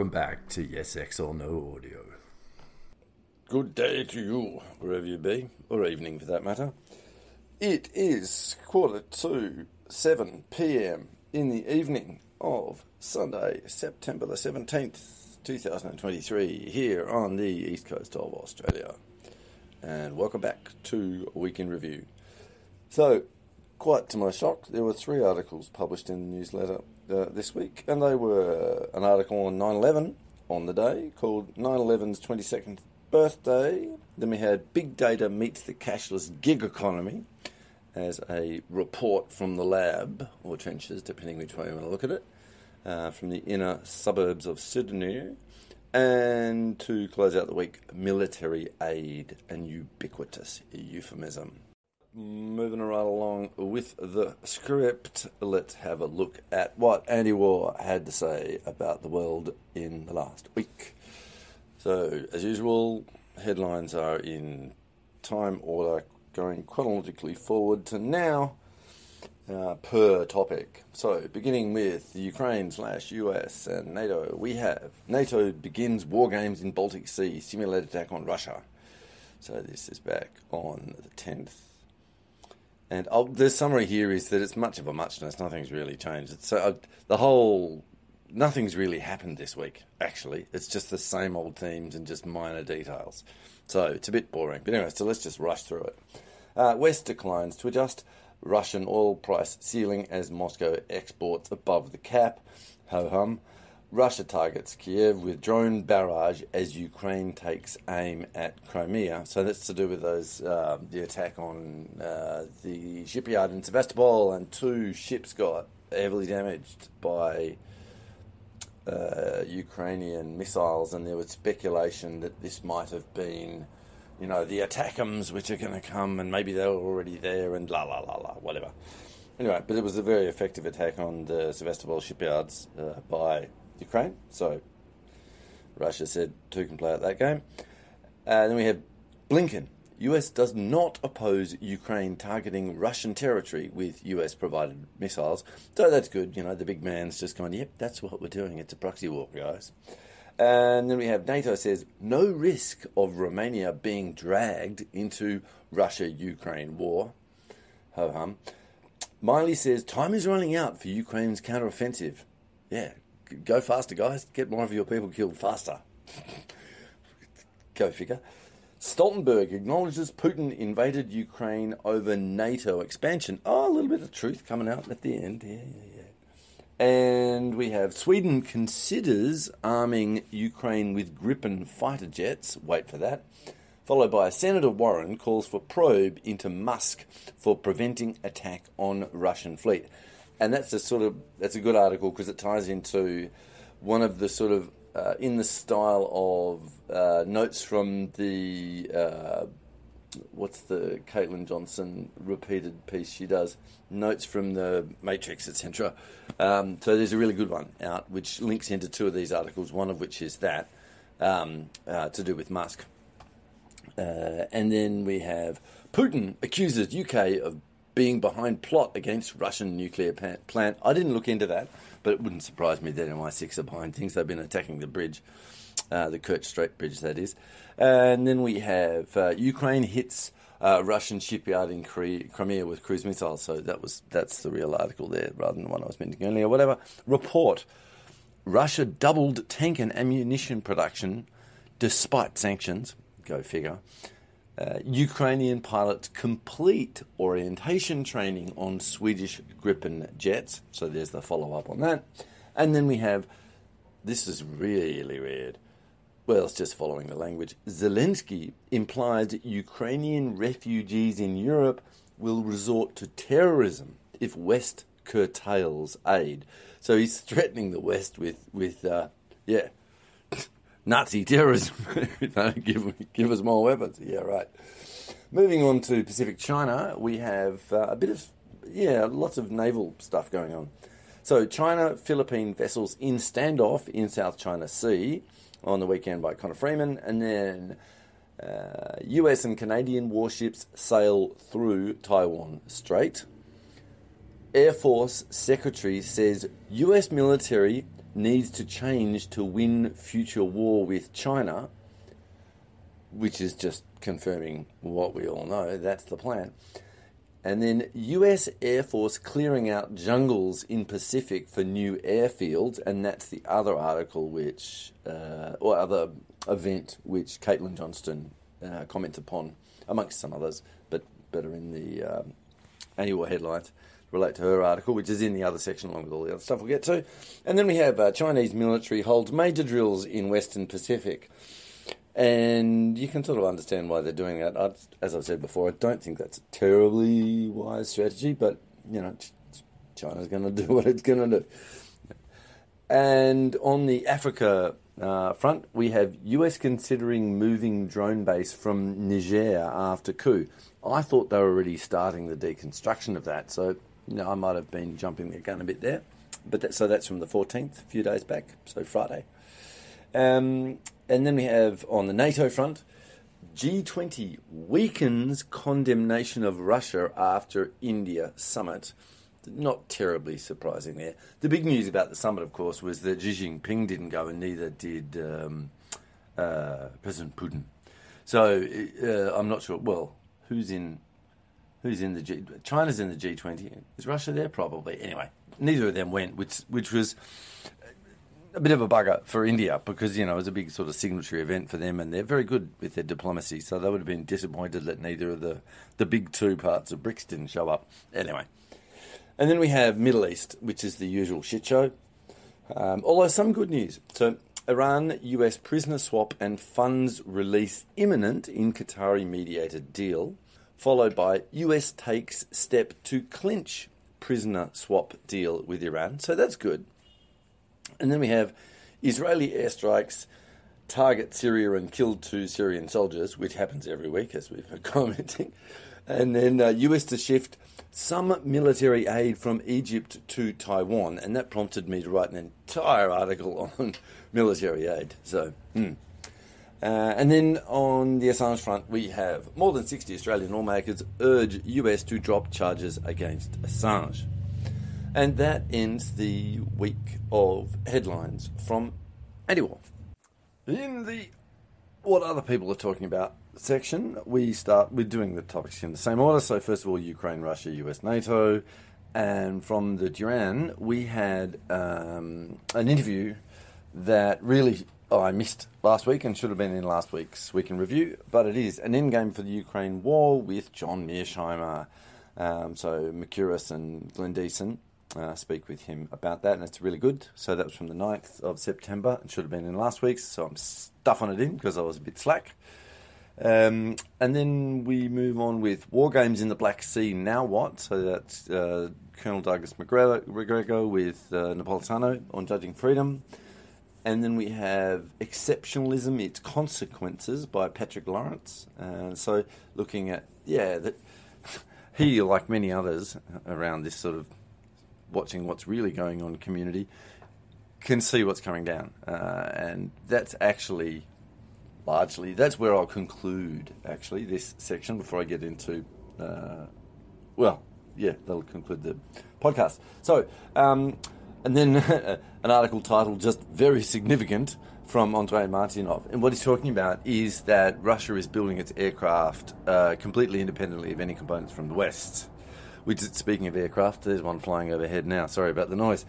welcome back to Yes X or No Audio. Good day to you, wherever you be, or evening for that matter. It is quarter to 7 pm in the evening of Sunday, September the 17th, 2023, here on the east coast of Australia. And welcome back to Week in Review. So, quite to my shock, there were three articles published in the newsletter uh, this week, and they were an article on 9 11 on the day called 9 11's 22nd birthday. Then we had Big Data Meets the Cashless Gig Economy as a report from the lab, or trenches, depending which way you want to look at it, uh, from the inner suburbs of Sydney. And to close out the week, military aid, an ubiquitous euphemism moving right along with the script, let's have a look at what Antiwar had to say about the world in the last week. So, as usual, headlines are in time order, going chronologically forward to now. Uh, per topic. So, beginning with Ukraine slash US and NATO, we have NATO begins war games in Baltic Sea, simulated attack on Russia. So, this is back on the 10th and I'll, the summary here is that it's much of a muchness. Nothing's really changed. So uh, the whole nothing's really happened this week. Actually, it's just the same old themes and just minor details. So it's a bit boring. But anyway, so let's just rush through it. Uh, West declines to adjust Russian oil price ceiling as Moscow exports above the cap. Ho hum. Russia targets Kiev with drone barrage as Ukraine takes aim at Crimea. So that's to do with those uh, the attack on uh, the shipyard in Sevastopol, and two ships got heavily damaged by uh, Ukrainian missiles, and there was speculation that this might have been, you know, the ATACMS which are going to come, and maybe they were already there, and la la la la, whatever. Anyway, but it was a very effective attack on the Sevastopol shipyards uh, by Ukraine. So Russia said two can play out that game. Uh, then we have Blinken. US does not oppose Ukraine targeting Russian territory with US provided missiles. So that's good. You know, the big man's just going, yep, that's what we're doing. It's a proxy war, guys. And then we have NATO says no risk of Romania being dragged into Russia Ukraine war. Ho hum. Milley says time is running out for Ukraine's counteroffensive. Yeah, go faster, guys. Get more of your people killed faster. go figure. Stoltenberg acknowledges Putin invaded Ukraine over NATO expansion. Oh, a little bit of truth coming out at the end. Yeah, yeah, yeah. And we have Sweden considers arming Ukraine with Gripen fighter jets. Wait for that. Followed by Senator Warren calls for probe into Musk for preventing attack on Russian fleet and that's a sort of that's a good article because it ties into one of the sort of uh, in the style of uh, notes from the uh, what's the Caitlin Johnstone repeated piece she does notes from the Matrix etc. Um, so there's a really good one out which links into two of these articles. One of which is that um, uh, to do with Musk, uh, and then we have Putin accuses UK of being behind plot against Russian nuclear plant. I didn't look into that, but it wouldn't surprise me that MI6 are behind things. They've been attacking the bridge, uh, the Kerch Strait Bridge, that is. And then we have uh, Ukraine hits uh, Russian shipyard in Crimea with cruise missiles. So that was that's the real article there, rather than the one I was mentioning earlier. Whatever. Report: Russia doubled tank and ammunition production despite sanctions. Go figure. Uh, Ukrainian pilots complete orientation training on Swedish Gripen jets. So there's the follow up on that. And then we have this is really weird. Well, it's just following the language. Zelensky implies that Ukrainian refugees in Europe will resort to terrorism if West curtails aid. So he's threatening the West with, with uh, yeah, Nazi terrorism. give, give us more weapons. Yeah, right. Moving on to Pacific China, we have uh, a bit of, yeah, lots of naval stuff going on. So, China Philippine vessels in standoff in South China Sea on the weekend by Connor Freeman, and then uh, US and Canadian warships sail through Taiwan Strait. Air Force Secretary says US military needs to change to win future war with China, which is just confirming what we all know. That's the plan. And then US Air Force clearing out jungles in Pacific for new airfields, and that's the other article which, uh, or other event which Caitlin Johnstone uh, comments upon, amongst some others, but better in the um, annual headlines relate to her article, which is in the other section along with all the other stuff we'll get to. And then we have uh, Chinese military holds major drills in Western Pacific. And you can sort of understand why they're doing that. I, as I've said before, I don't think that's a terribly wise strategy, but, you know, China's going to do what it's going to do. And on the Africa uh, front, we have US considering moving drone base from Niger after coup. I thought they were already starting the deconstruction of that, so know, I might have been jumping the gun a bit there. But that, so that's from the 14th, a few days back, so Friday. Um, and then we have on the NATO front, G20 weakens condemnation of Russia after India summit. Not terribly surprising there. The big news about the summit, of course, was that Xi Jinping didn't go, and neither did um, uh, President Putin. So uh, I'm not sure. Well, who's in who's in the G? China's in the G20. Is Russia there? Probably. Anyway, neither of them went, which which was a bit of a bugger for India because you know it was a big sort of signatory event for them, and they're very good with their diplomacy. So they would have been disappointed that neither of the the big two parts of BRICS didn't show up. Anyway, and then we have Middle East, which is the usual shit show. Um, although some good news. So Iran US prisoner swap and funds release imminent in Qatari mediated deal, followed by US takes step to clinch prisoner swap deal with Iran. So that's good. And then we have Israeli airstrikes target Syria and kill two Syrian soldiers, which happens every week, as we've been commenting. And then uh, US to shift some military aid from Egypt to Taiwan, and that prompted me to write an entire article on military aid. So, hmm. Uh, and then on the Assange front, we have more than 60 Australian lawmakers urge US to drop charges against Assange. And that ends the week of headlines from Antiwar. In the what other people are talking about section, we start with doing the topics in the same order. So, first of all, Ukraine, Russia, US, NATO. And from the Duran, we had um, an interview that really oh, I missed last week and should have been in last week's Week in Review, but it is an endgame for the Ukraine war with John Mearsheimer. Um, so, Mercouris and Glenn Diesen uh, speak with him about that, and it's really good. So that was from the 9th of September. It should have been in last week's, so I'm stuffing it in because I was a bit slack. Um, and then we move on with War Games in the Black Sea. Now what? So that's uh, Colonel Douglas Macgregor with uh, Napolitano on judging freedom. And then we have Exceptionalism, Its Consequences by Patrick Lawrence. Uh, so looking at, yeah, that he, like many others around this sort of watching what's really going on community can see what's coming down. Uh, and that's actually largely, that's where I'll conclude actually this section before I get into, uh, well, yeah, that'll conclude the podcast. So, um, and then an article titled just very significant from Andrei Martyanov. And what he's talking about is that Russia is building its aircraft uh, completely independently of any components from the West. Which, speaking of aircraft, there's one flying overhead now. Sorry about the noise.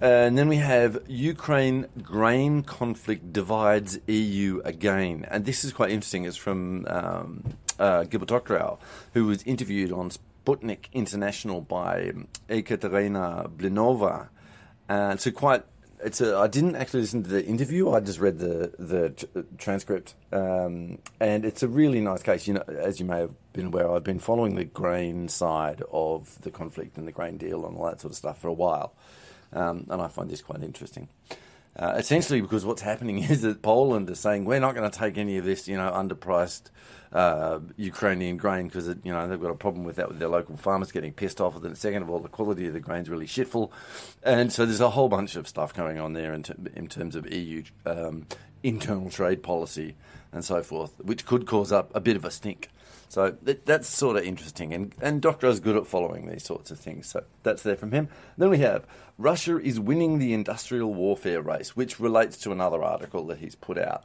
Uh, and then we have Ukraine grain conflict divides EU again. And this is quite interesting. It's from um, uh, Gilbert who was interviewed on Sputnik International by Ekaterina Blinova. And so quite it's a, I didn't actually listen to the interview. I just read the the tr- transcript, um, and it's a really nice case. You know, as you may have been aware, I've been following the grain side of the conflict and the grain deal and all that sort of stuff for a while, um, and I find this quite interesting. Uh, essentially, because what's happening is that Poland is saying we're not going to take any of this, you know, underpriced uh, Ukrainian grain because you know they've got a problem with that with their local farmers getting pissed off with it. Second of all, the quality of the grain's really shitful, and so there's a whole bunch of stuff going on there in, in terms of EU um, internal trade policy and so forth, which could cause up a bit of a stink. So that, that's sort of interesting. And, and Doctorow is good at following these sorts of things. So that's there from him. Then we have Russia is winning the industrial warfare race, which relates to another article that he's put out.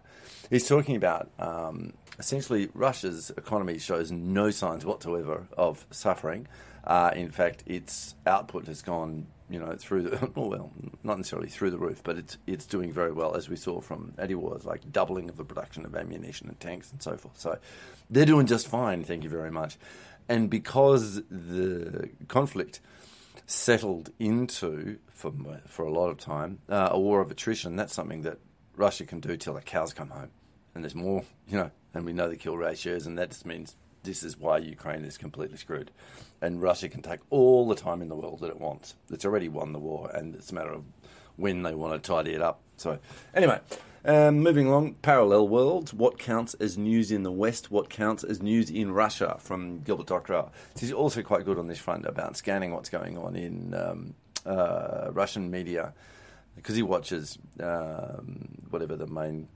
He's talking about um, essentially Russia's economy shows no signs whatsoever of suffering. Uh, in fact, its output has gone, you know, through the well, not necessarily through the roof, but it's it's doing very well, as we saw from Antiwar's, like doubling of the production of ammunition and tanks and so forth. So they're doing just fine, thank you very much. And because the conflict settled into for for a lot of time uh, a war of attrition, that's something that Russia can do till the cows come home, and there's more, you know, and we know the kill ratios, and that just means this is why Ukraine is completely screwed. And Russia can take all the time in the world that it wants. It's already won the war, and it's a matter of when they want to tidy it up. So, anyway, um, moving along, parallel worlds. What counts as news in the West? What counts as news in Russia? From Gilbert Doctorow. He's also quite good on this front about scanning what's going on in um, uh, Russian media because he watches um, whatever the main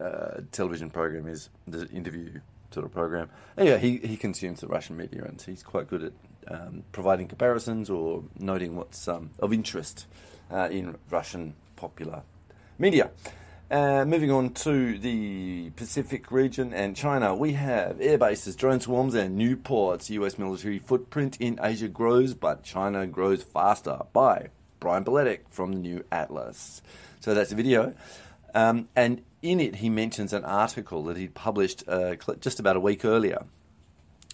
uh, television program is, the interview sort of program. And yeah, he, he consumes the Russian media and he's quite good at um, providing comparisons or noting what's um, of interest uh, in Russian popular media. Uh, moving on to the Pacific region and China, we have air bases, drone swarms, and new ports. US military footprint in Asia grows, but China grows faster. By Brian Berletic from the New Atlas. So that's a video. Um, and in it, he mentions an article that he'd published uh, just about a week earlier,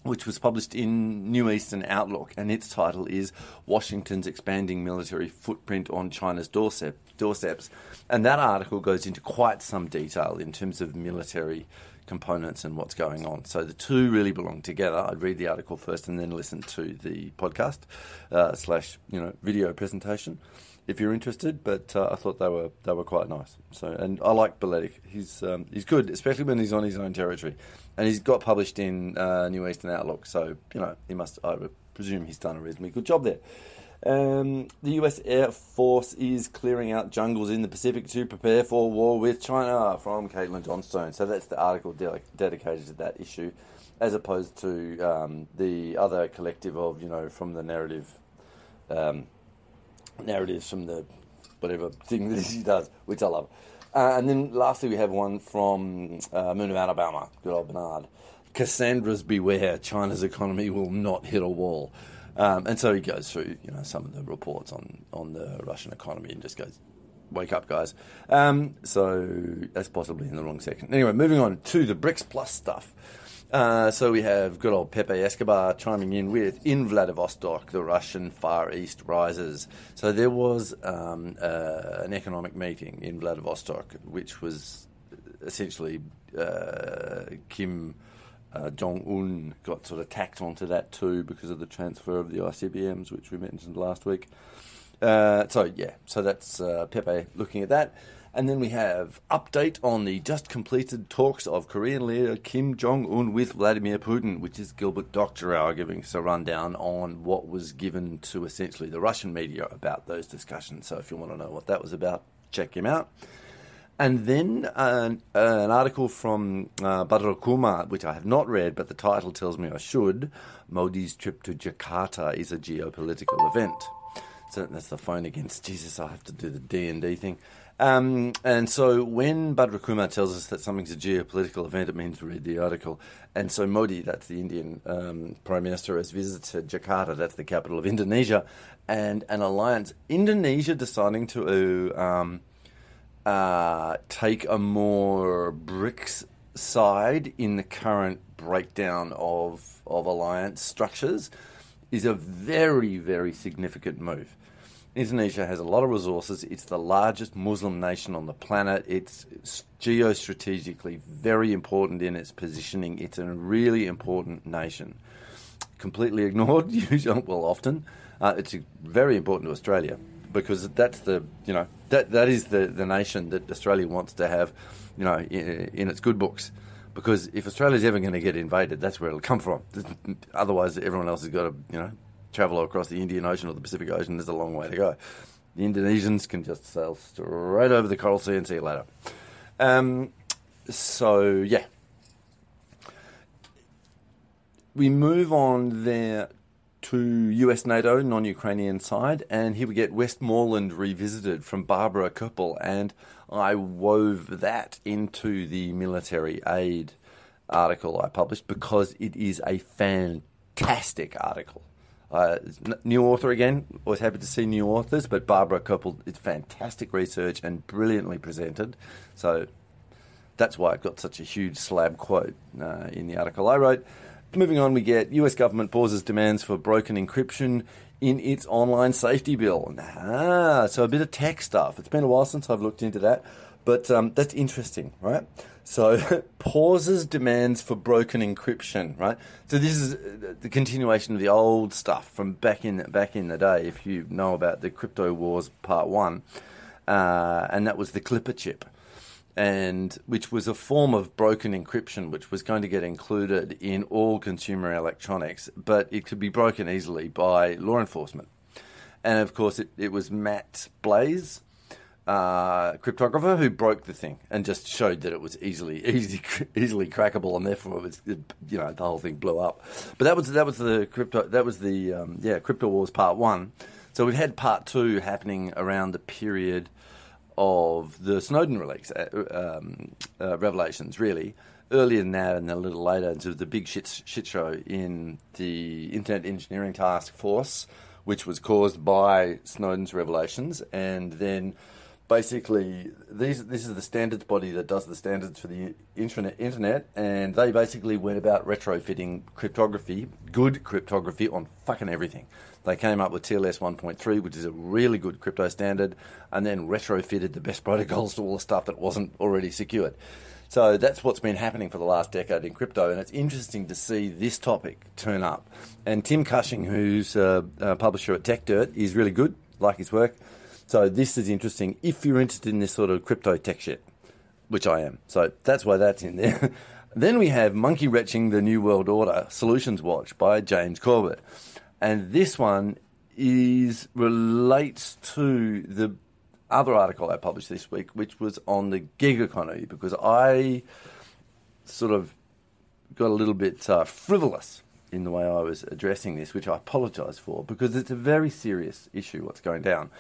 which was published in New Eastern Outlook, and its title is Washington's Expanding Military Footprint on China's Doorstep, Doorsteps. And that article goes into quite some detail in terms of military components and what's going on. So the two really belong together. I'd read the article first and then listen to the podcast uh, slash you know video presentation if you're interested. But uh, I thought they were they were quite nice. So and I like Berletic. He's um, he's good, especially when he's on his own territory, and he's got published in uh, New Eastern Outlook. So you know he must. I presume he's done a reasonably good job there. Um, the US Air Force is clearing out jungles in the Pacific to prepare for war with China from Caitlin Johnstone. So that's the article de- dedicated to that issue, as opposed to um, the other collective of, you know, from the narrative um, narratives from the whatever thing that he does, which I love. Uh, and then lastly, we have one from uh, Moon of Alabama, good old Bernard. Cassandra's beware, China's economy will not hit a wall. Um, and so he goes through, you know, some of the reports on, on the Russian economy and just goes, wake up, guys. Um, so that's possibly in the wrong section. Anyway, moving on to the BRICS Plus stuff. Uh, so we have good old Pepe Escobar chiming in with in Vladivostok, the Russian Far East rises. So there was um, uh, an economic meeting in Vladivostok, which was essentially uh, Kim uh, Jong Un got sort of tacked onto that too because of the transfer of the ICBMs, which we mentioned last week. Uh, so yeah, so that's uh, Pepe looking at that. And then we have update on the just completed talks of Korean leader Kim Jong Un with Vladimir Putin, which is Gilbert Doctorow giving us a rundown on what was given to essentially the Russian media about those discussions. So if you want to know what that was about, check him out. And then an, an article from uh, Bhadrakumar, which I have not read, but the title tells me I should. Modi's trip to Jakarta is a geopolitical event. So that's the phone against Jesus. I have to do the D and D thing. Um, and so when Bhadrakumar tells us that something's a geopolitical event, it means read the article. And so Modi, that's the Indian um, Prime Minister, has visited Jakarta, that's the capital of Indonesia, and an alliance. Indonesia deciding to um, uh, take a more BRICS side in the current breakdown of, of alliance structures is a very, very significant move. Indonesia has a lot of resources. It's the largest Muslim nation on the planet. It's geostrategically very important in its positioning. It's a really important nation. Completely ignored, usually, well, often. Uh, it's very important to Australia because that's the you know that that is the, the nation that Australia wants to have, you know, in, in its good books. Because if Australia's ever going to get invaded, that's where it'll come from. Otherwise, everyone else has got to you know travel across the Indian Ocean or the Pacific Ocean, there's a long way to go. The Indonesians can just sail straight over the Coral Sea and see you later. Um, so, yeah. we move on there to US NATO, non Ukrainian side, and here we get Westmoreland revisited from Barbara Koeppel, and I wove that into the military aid article I published because it is a fantastic article. Uh, new author again. Always happy to see new authors, but Barbara Koeppel, it's fantastic research and brilliantly presented. So that's why I've got such a huge slab quote uh, in the article I wrote. Moving on, we get US government pauses demands for broken encryption in its online safety bill. Ah, so a bit of tech stuff. It's been a while since I've looked into that, but um, that's interesting, right? So pauses demands for broken encryption, right? So this is uh, the continuation of the old stuff from back in back in the day. If you know about the crypto wars part one, uh, and that was the Clipper chip and which was a form of broken encryption, which was going to get included in all consumer electronics, but it could be broken easily by law enforcement. And of course, it, it was Matt Blaze, uh, cryptographer, who broke the thing and just showed that it was easily easily crackable, and therefore it was, it, you know the whole thing blew up. But that was that was the crypto that was the um, yeah crypto wars part one. So we've had part two happening around the period of the Snowden release, uh, um, uh, revelations, really. Earlier than that, and then a little later, into the big shit, shit show in the Internet Engineering Task Force, which was caused by Snowden's revelations, and then basically these this is the standards body that does the standards for the internet internet and they basically went about retrofitting cryptography good cryptography on fucking everything they came up with TLS 1.3, which is a really good crypto standard, and then retrofitted the best protocols to all the stuff that wasn't already secured. So that's what's been happening for the last decade in crypto, and it's interesting to see this topic turn up. And Tim Cushing, who's a, a publisher at Techdirt, is really good, like his work. So this is interesting if you're interested in this sort of crypto tech shit, which I am. So that's why that's in there. then we have Monkey Wrenching the New World Order Solutions Watch by James Corbett and this one is relates to the other article I published this week, which was on the gig economy, because I sort of got a little bit uh, frivolous in the way I was addressing this, which I apologise for, because it's a very serious issue what's going down.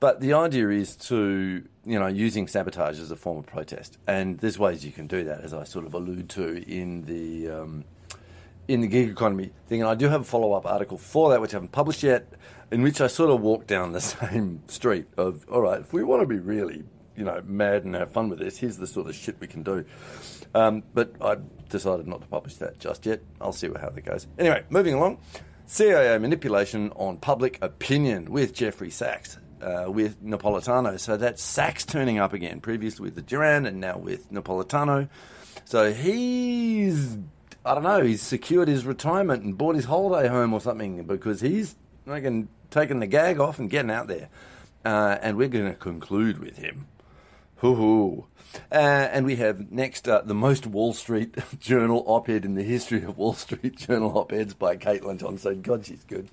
But the idea is to, you know, using sabotage as a form of protest, and there's ways you can do that, as I sort of allude to in the um, in the gig economy thing, and I do have a follow up article for that, which I haven't published yet, in which I sort of walk down the same street of, all right, if we want to be really, you know, mad and have fun with this, here's the sort of shit we can do. Um, but I decided not to publish that just yet. I'll see how that goes. Anyway, moving along. CIA manipulation on public opinion with Jeffrey Sachs. Uh, with Napolitano. So that's Sachs turning up again, previously with the Duran and now with Napolitano. So he's I don't know, he's secured his retirement and bought his holiday home or something because he's making, taking the gag off and getting out there. Uh, and we're going to conclude with him. Hoo hoo. Uh, and we have next uh, the most Wall Street Journal op ed in the history of Wall Street Journal op eds by Caitlin Johnstone. God, she's good.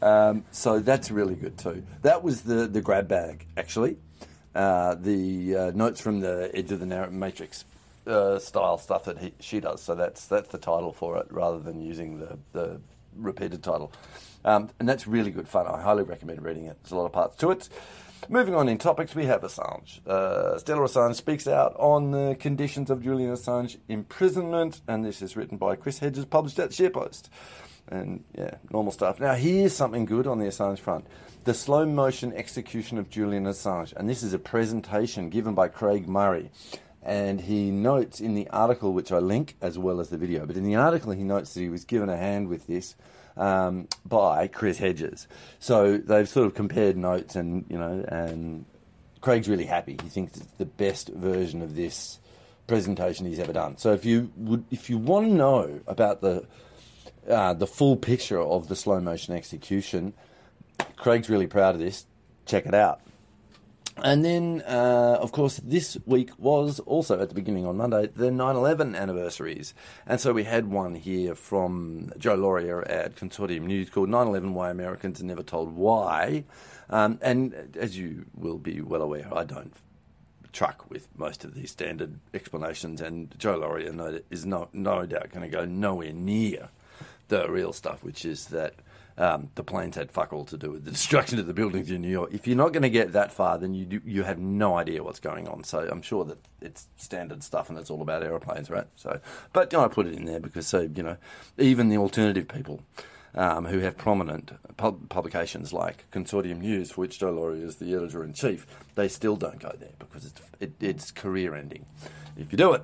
Um, so that's really good too. That was the, the grab bag, actually. Uh, the uh, notes from the Edge of the Narrative Matrix uh, style stuff that he, she does. So that's that's the title for it, rather than using the the repeated title. Um, and that's really good fun. I highly recommend reading it. There's a lot of parts to it. Moving on in topics, we have Assange. Uh, Stella Assange speaks out on the conditions of Julian Assange imprisonment, and this is written by Chris Hedges, published at ScheerPost. And yeah, normal stuff. Now, here's something good on the Assange front the slow motion execution of Julian Assange. And this is a presentation given by Craig Murray. And he notes in the article, which I link as well as the video, but in the article he notes that he was given a hand with this um, by Chris Hedges. So they've sort of compared notes, and you know, and Craig's really happy. He thinks it's the best version of this presentation he's ever done. So if you would, if you want to know about the uh, the full picture of the slow motion execution, Craig's really proud of this. Check it out. And then, uh, of course, this week was also at the beginning on Monday the 9 11 anniversaries. And so we had one here from Joe Lauria at Consortium News called 9 11 Why Americans Are Never Told Why. Um, and as you will be well aware, I don't truck with most of these standard explanations, and Joe Lauria is no, no doubt going to go nowhere near the real stuff, which is that um, the planes had fuck all to do with the destruction of the buildings in New York. If you're not going to get that far, then you do, you have no idea what's going on. So I'm sure that it's standard stuff and it's all about aeroplanes, right? So, but you know, I put it in there because so you know, even the alternative people. Um, who have prominent pub- publications like Consortium News, for which Joe Lauria is the editor in chief, they still don't go there because it's, it, it's career ending if you do it.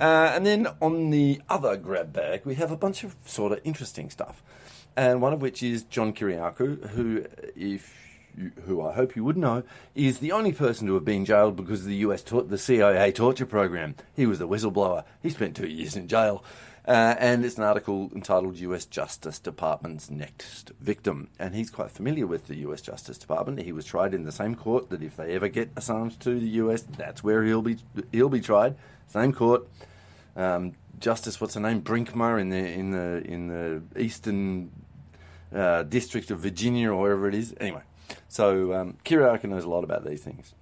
Uh, and then on the other grab bag, we have a bunch of sort of interesting stuff and one of which is John Kiriakou, who, if you, who I hope you would know, is the only person to have been jailed because of the US the CIA torture program. He was the whistleblower. He spent two years in jail. Uh, and it's an article entitled US Justice Department's Next Victim. And he's quite familiar with the US Justice Department. He was tried in the same court that if they ever get Assange to the US, that's where he'll be he'll be tried. Same court. Um, Justice, what's her name, Brinkema in the in the in the eastern uh, district of Virginia or wherever it is. Anyway, so um, Kiriakou knows a lot about these things.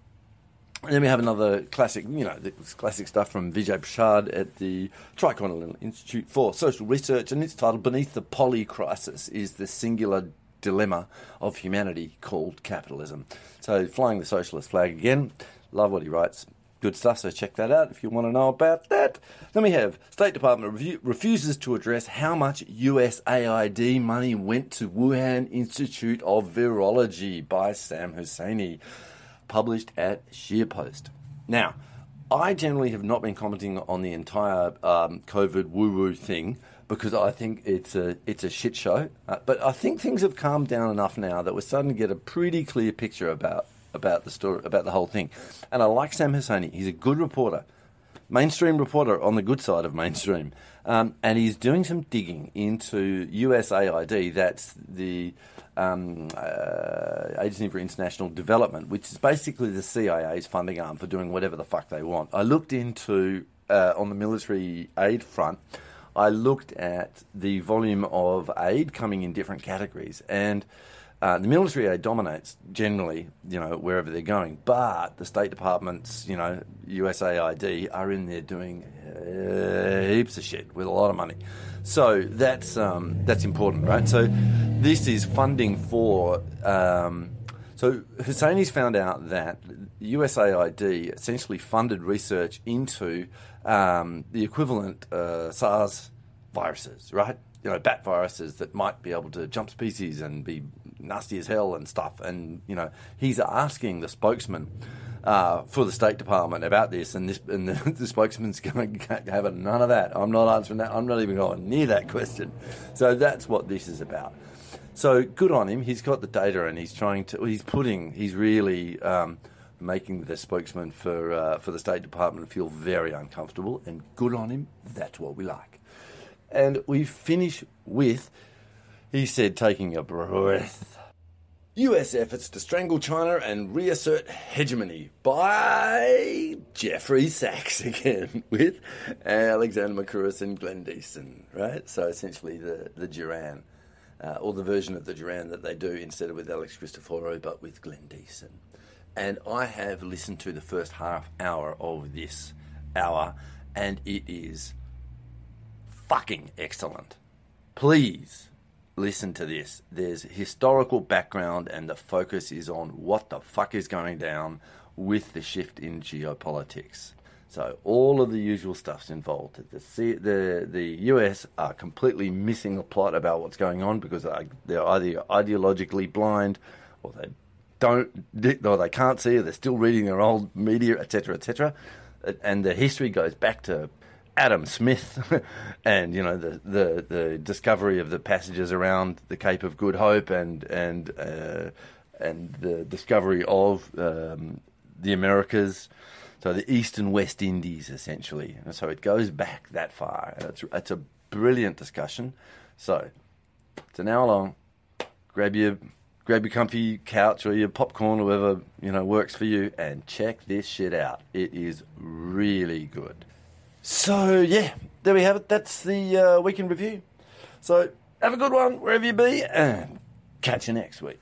And then we have another classic, you know, classic stuff from Vijay Prashad at the Tricontinental Institute for Social Research, and it's titled Beneath the Poly Crisis is the Singular Dilemma of Humanity Called Capitalism. So, flying the socialist flag again. Love what he writes good stuff, so check that out if you want to know about that. Then we have State Department review, refuses to address how much USAID money went to Wuhan Institute of Virology by Sam Husseini, published at ScheerPost. Now, I generally have not been commenting on the entire um, COVID woo woo thing because I think it's a it's a shit show. Uh, but I think things have calmed down enough now that we're starting to get a pretty clear picture about about the story, about the whole thing. And I like Sam Husseini. He's a good reporter, mainstream reporter on the good side of mainstream. Um, and he's doing some digging into USAID, that's the um, uh, Agency for International Development, which is basically the CIA's funding arm for doing whatever the fuck they want. I looked into, uh, on the military aid front, I looked at the volume of aid coming in different categories. And uh, the military aid dominates generally, you know, wherever they're going, but the State Departments, you know, USAID are in there doing heaps of shit with a lot of money. So that's um, that's important, right? So this is funding for. Um, so Husseini's found out that USAID essentially funded research into um, the equivalent uh, SARS viruses, right? You know, bat viruses that might be able to jump species and be nasty as hell and stuff. And you know, he's asking the spokesman uh, for the State Department about this, and this and the, the spokesman's going to have none of that. I'm not answering that. I'm not even going near that question. So that's what this is about. So good on him. He's got the data, and he's trying to. He's putting. He's really. Um, making the spokesman for uh, for the State Department feel very uncomfortable, and good on him. That's what we like. And we finish with he said, taking a breath. US efforts to strangle China and reassert hegemony by Jeffrey Sachs again with Alexander Mercouris and Glenn Diesen, right? So essentially the, the Duran, uh, or the version of the Duran that they do instead of with Alex Christoforou, but with Glenn Diesen. And I have listened to the first half hour of this hour, and it is fucking excellent. Please listen to this. There's historical background, and the focus is on what the fuck is going down with the shift in geopolitics. So all of the usual stuff's involved. The the the US are completely missing the plot about what's going on because they're either ideologically blind or they don't or they can't see, or they're still reading their old media, etc., etc. And the history goes back to Adam Smith and you know the, the, the discovery of the passages around the Cape of Good Hope and and uh, and the discovery of um, the Americas, so the East and West Indies essentially. And so it goes back that far. It's it's a brilliant discussion. So it's an hour long. Grab your grab your comfy couch or your popcorn or whatever you know works for you and check this shit out. It is really good. So yeah, there we have it. That's the uh, weekend review. So have a good one wherever you be, and catch you next week.